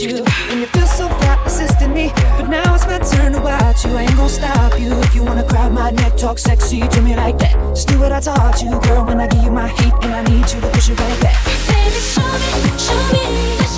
you. And you feel so fly assisting me. But now it's my turn to watch you. I ain't gonna stop you. If you wanna grab my neck, talk sexy to me like that. Just do what I taught you, girl. When I give you my heat, and I need you to push it right back. Baby, show me, show me.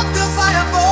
up the fire for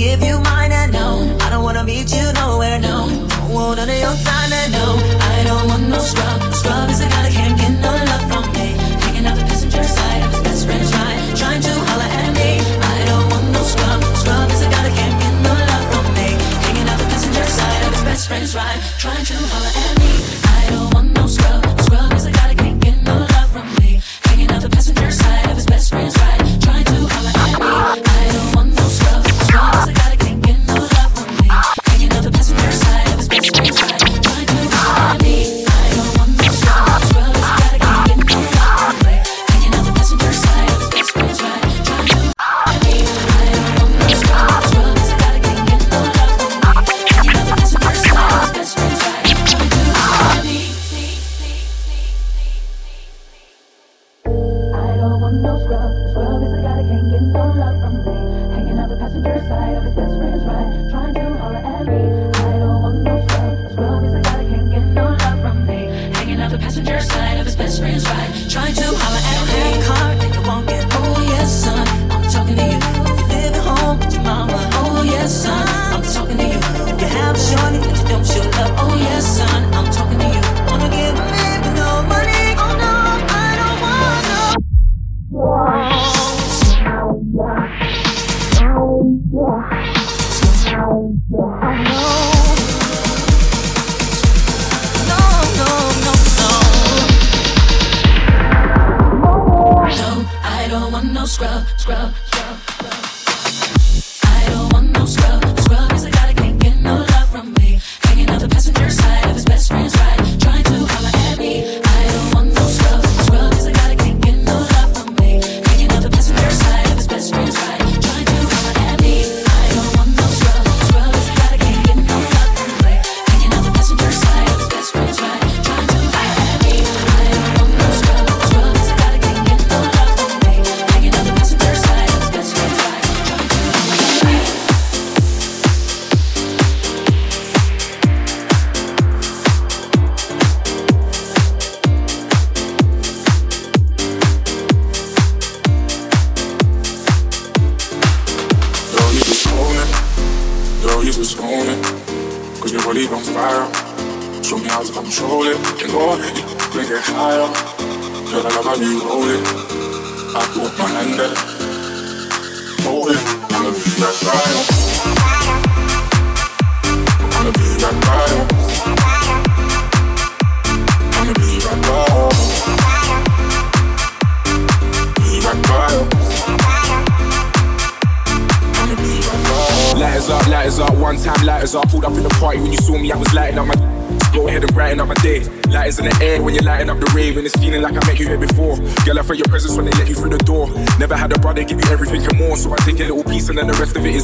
give you mine and no. I don't wanna meet you nowhere, no. Don't want none of your time.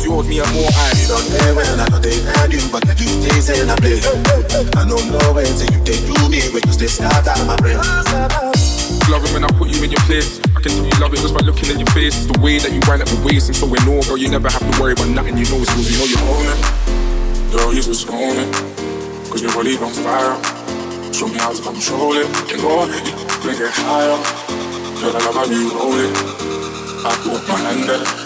you hold me up more eyes. Don't care when I know they had you, but you stay saying I play. I don't know when till you take to me when you stay start out my brain. Love it when I put you in your place. I can tell you love it just by looking in your face. It's the way that you wind up your waist, and so we know, girl, you never have to worry about nothing. You know it's cause you know you own it. Girl, you just own it. Cause your body on fire. Show me how to control it. And go on, it. Make it higher. Girl, I love how you roll it. I put my hand there.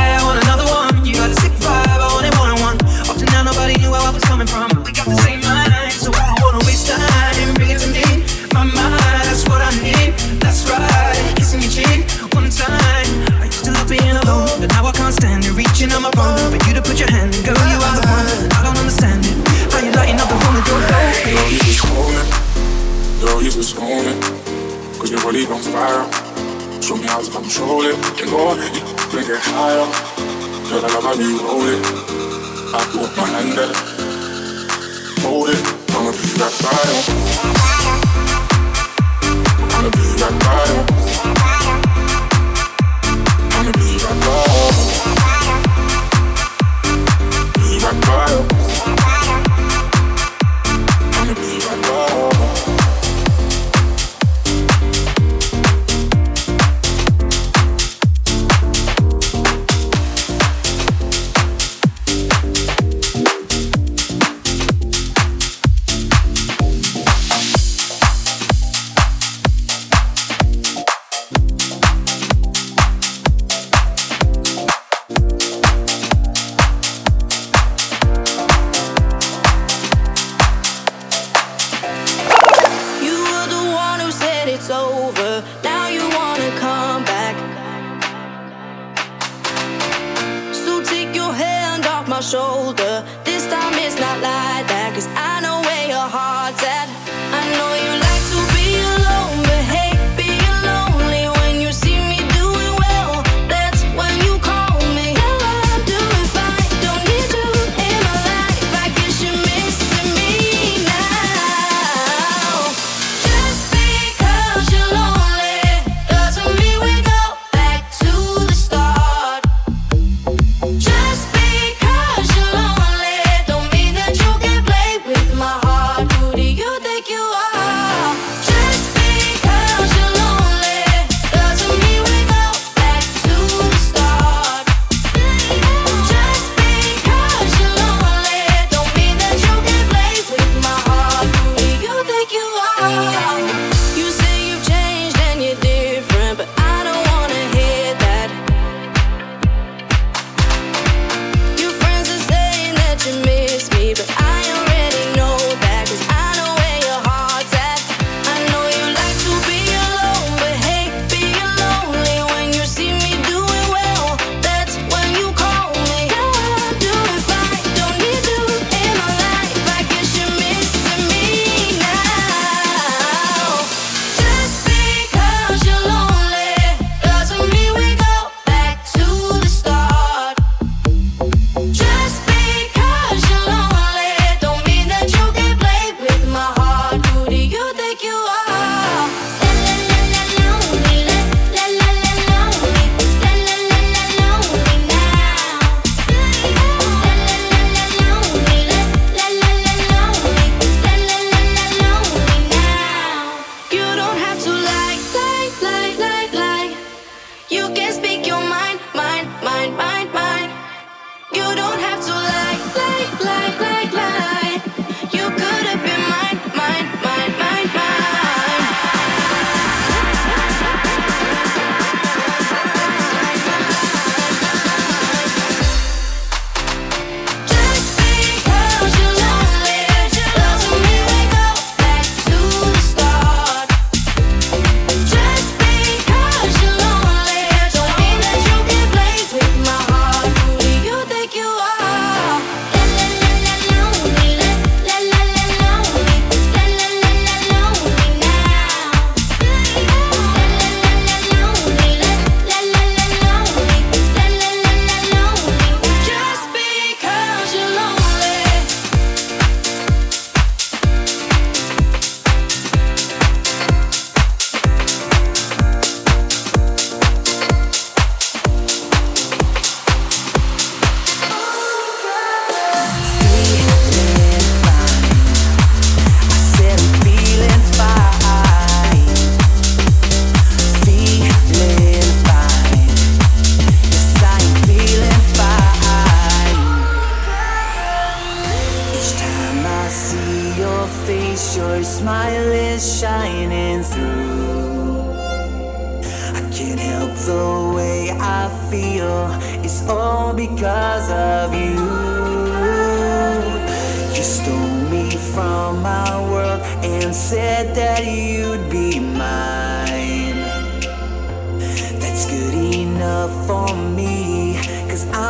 one you to put your hand in. Girl, you are the one. I don't understand it. How you lighting up the room with your dope? No, you just want it. Girl, you just want it. Cause your body on fire. Show me how to control it. And go ahead, bring it higher. Girl, I love how you roll it. I put my hand there. Hold it. I'ma be that fire. I'ma be that fire. I'ma be that fire. Alright shoulder. This time it's not like that, cause I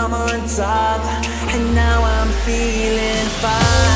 I'm on top, and now I'm feeling fine.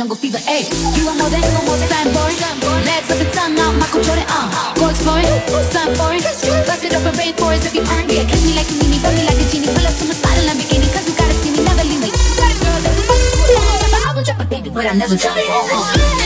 jungle fever. Hey, you are more than you are more than boy. Legs up and tongue out, Michael Jordan. Uh, go exploring, sun boring. Bust it open, rainforest if you earn it. Kiss me like a meanie, rub me like a genie. Pull up to my spot and I'm beginning, cause you gotta see me, never leave me. You Got a girl that can fuck you. I won't drop a baby, but I never drop it. Oh, oh.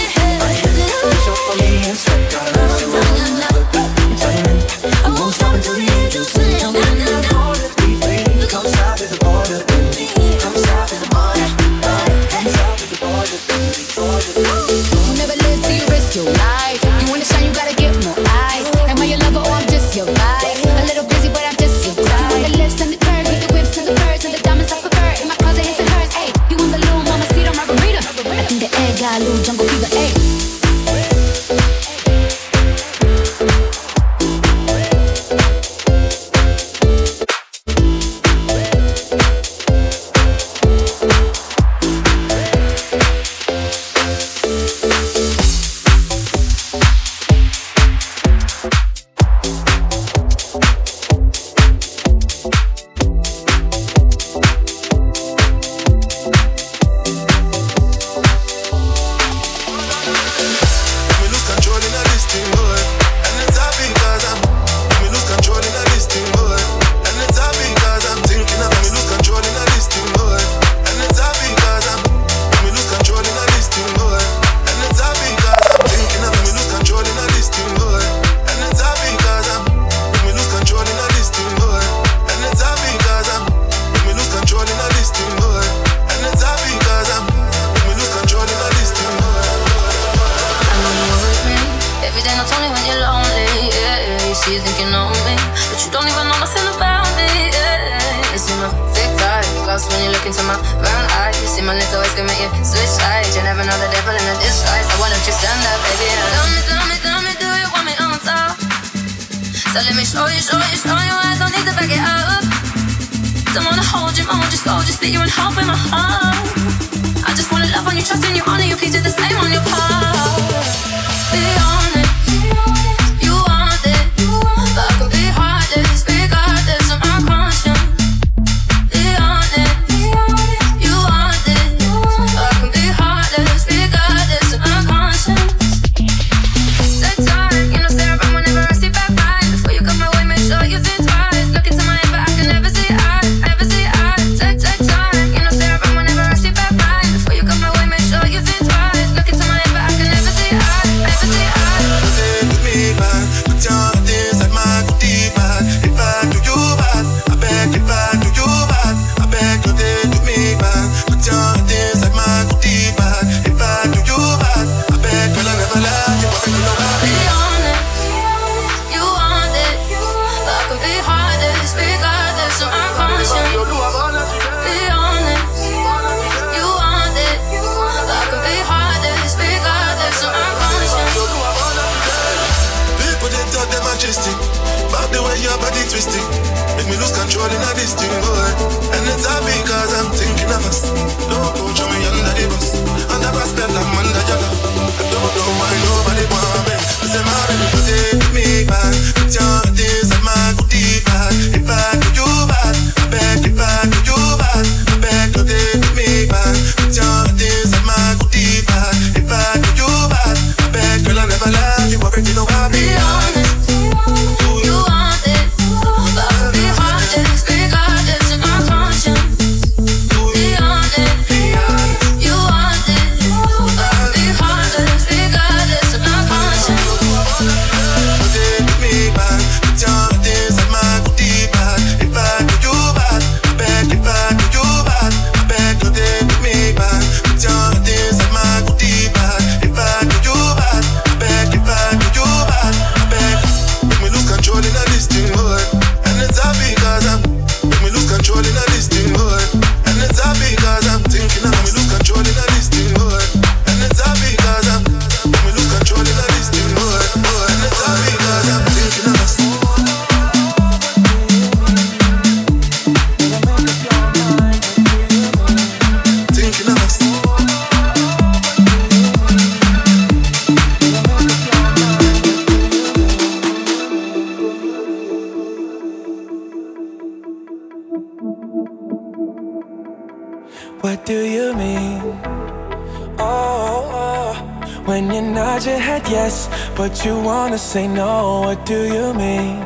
But you wanna say no, what do you mean?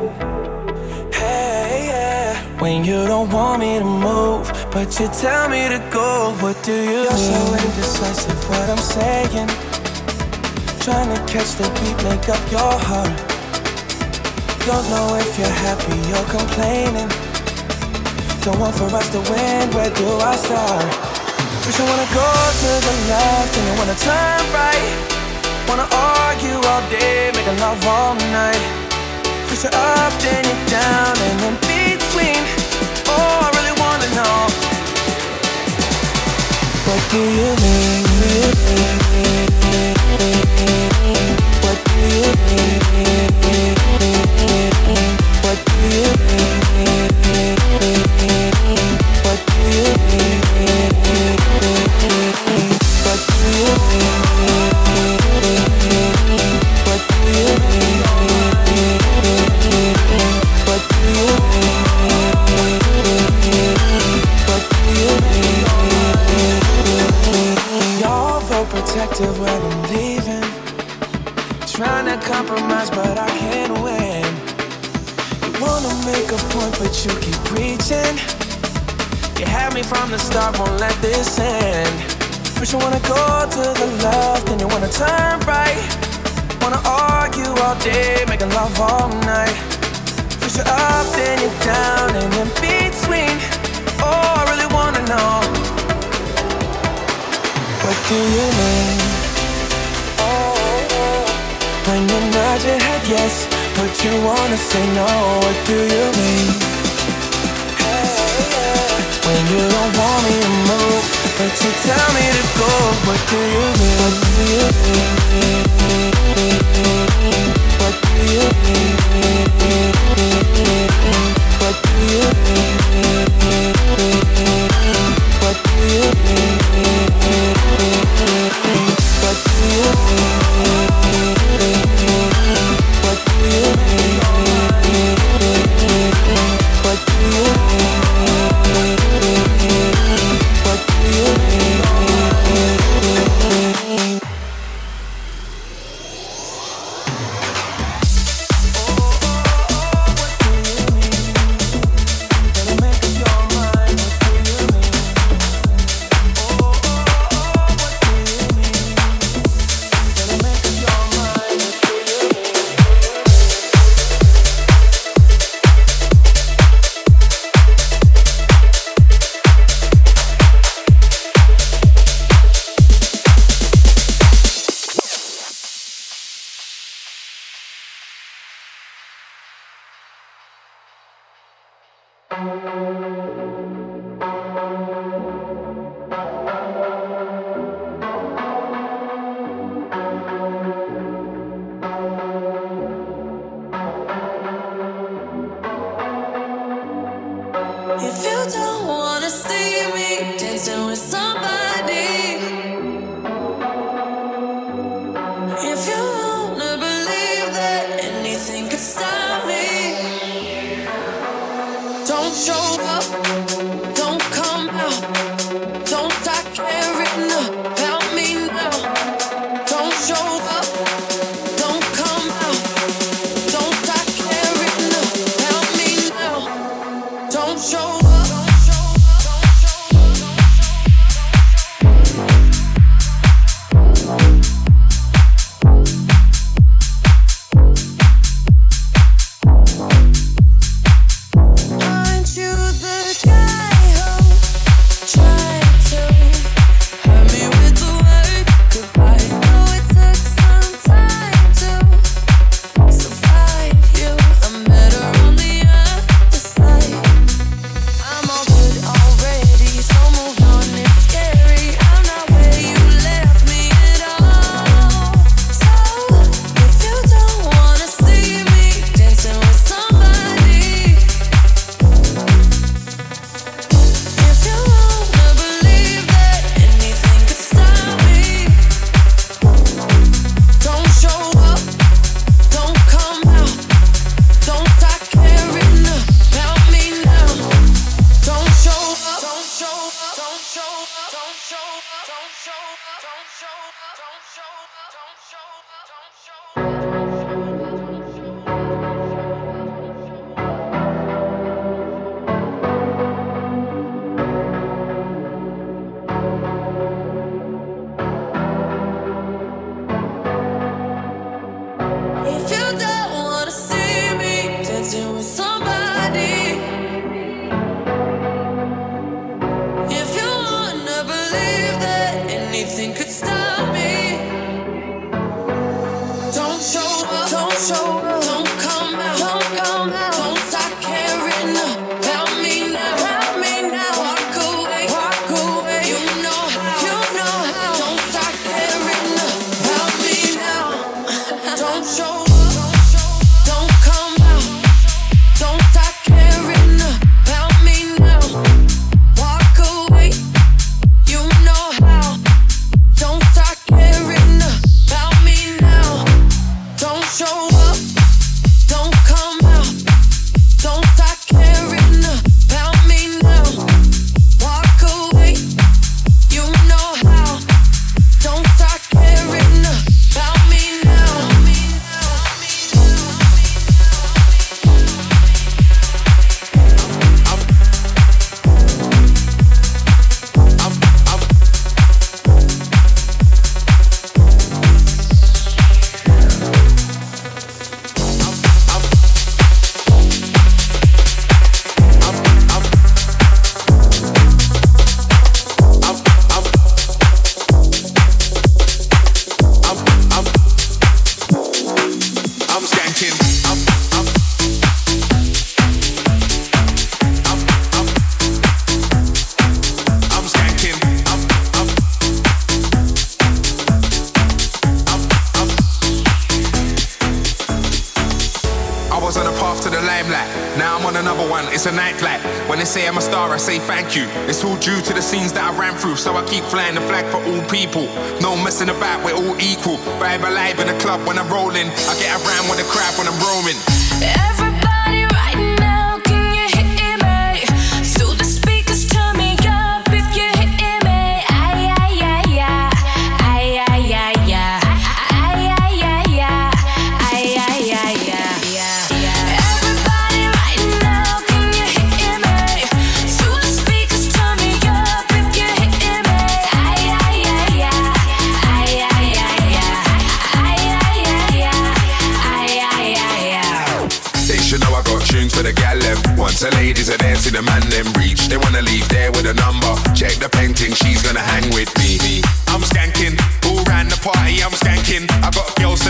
Hey, yeah. When you don't want me to move, but you tell me to go, what do you You're mean? so indecisive, what I'm saying. Trying to catch the beat, make up your heart. Don't know if you're happy or complaining. Don't want for us to win, where do I start? First you wanna go to the left and you wanna turn right. Wanna argue all day, making love all night. First you're up, then you're down, and in between. Oh, I really wanna know. What do you mean? What do you mean? What do you mean? You had me from the start, won't let this end. First you wanna go to the left, then you wanna turn right. Wanna argue all day, making love all night. First you're up, then you're down, and in between. Oh, I really wanna know. What do you mean? When you nod your head yes, but you wanna say no. What do you mean? When you don't want me to move, but you tell me to go. You? What do you mean? What do you mean? What do you mean? What do you mean? What do you mean? What do you mean? show.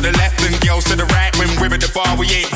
to the left and girls to the right. When we're at the bar, we ain't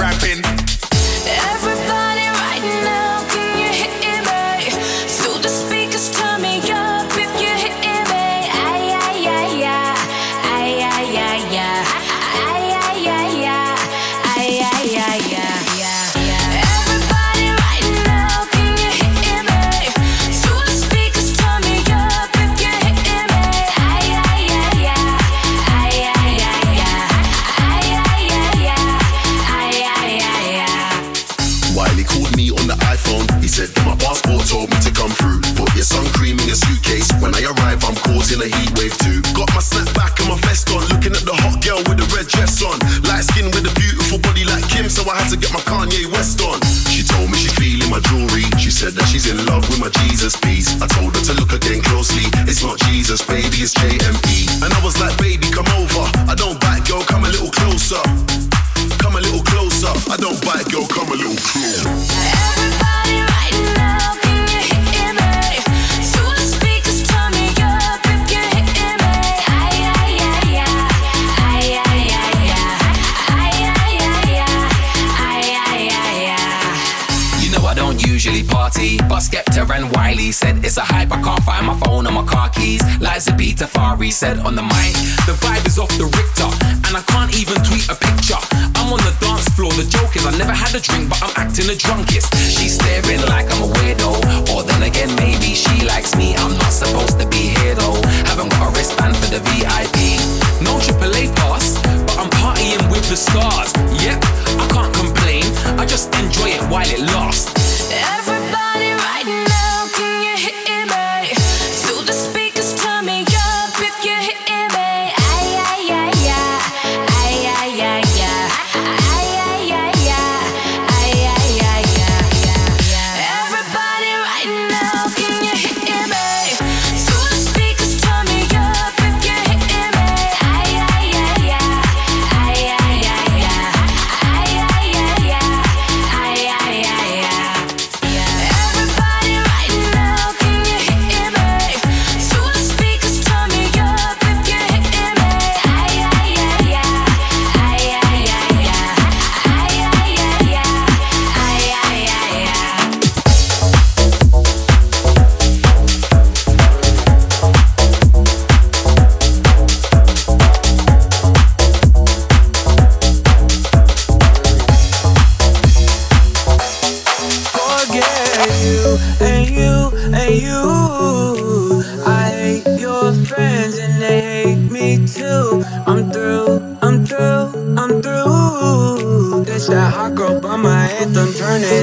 Terran Wiley said it's a hype, I can't find my phone on my car keys. Liza Peter Fari said on the mic, the vibe is off the Richter, and I can't even tweet a picture. I'm on the dance floor, the joke is I never had a drink, but I'm acting the drunkest. She's staring like I'm a weirdo, or then again, maybe she likes me. I'm not supposed to be here though, haven't got a wristband for the VIP. No AAA pass, but I'm partying with the stars. Yep, I can't complain, I just enjoy it while it lasts. Everybody body right now.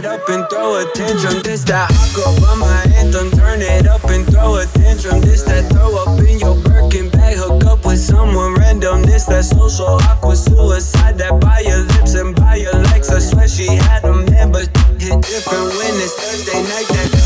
it up and throw a tantrum. This that hot girl on my anthem. Turn it up and throw a tantrum. This that throw up in your Birkin bag. Hook up with someone random. This that social awkward suicide. That by your lips and by your legs. I swear she had a man, but hit different when it's Thursday night. That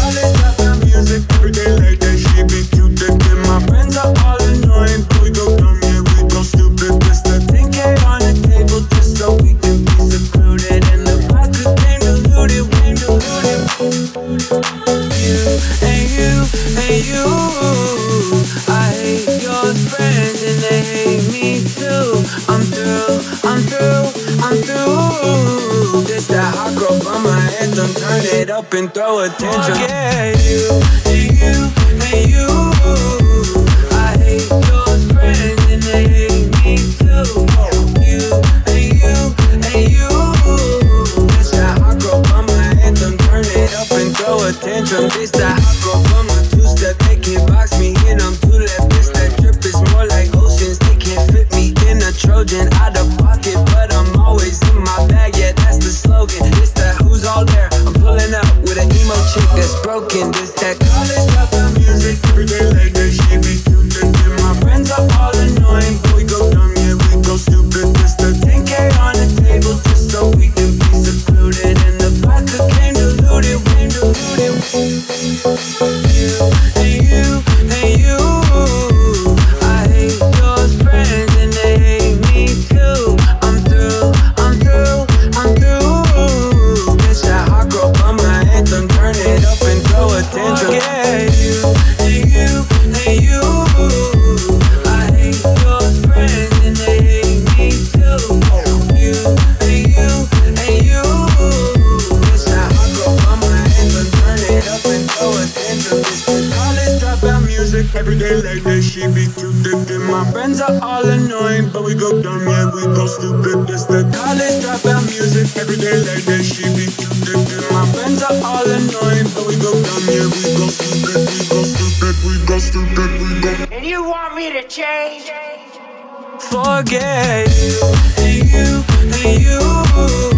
it up and throw a tantrum. You, you. go dumb, yeah, we go stupid. It's the college dropout music. Every day like that, she be stupid. And my friends are all annoying, but we go dumb, yeah, we go stupid. We go stupid, we go stupid, we go. And you want me to change? Forget you, and you, and you.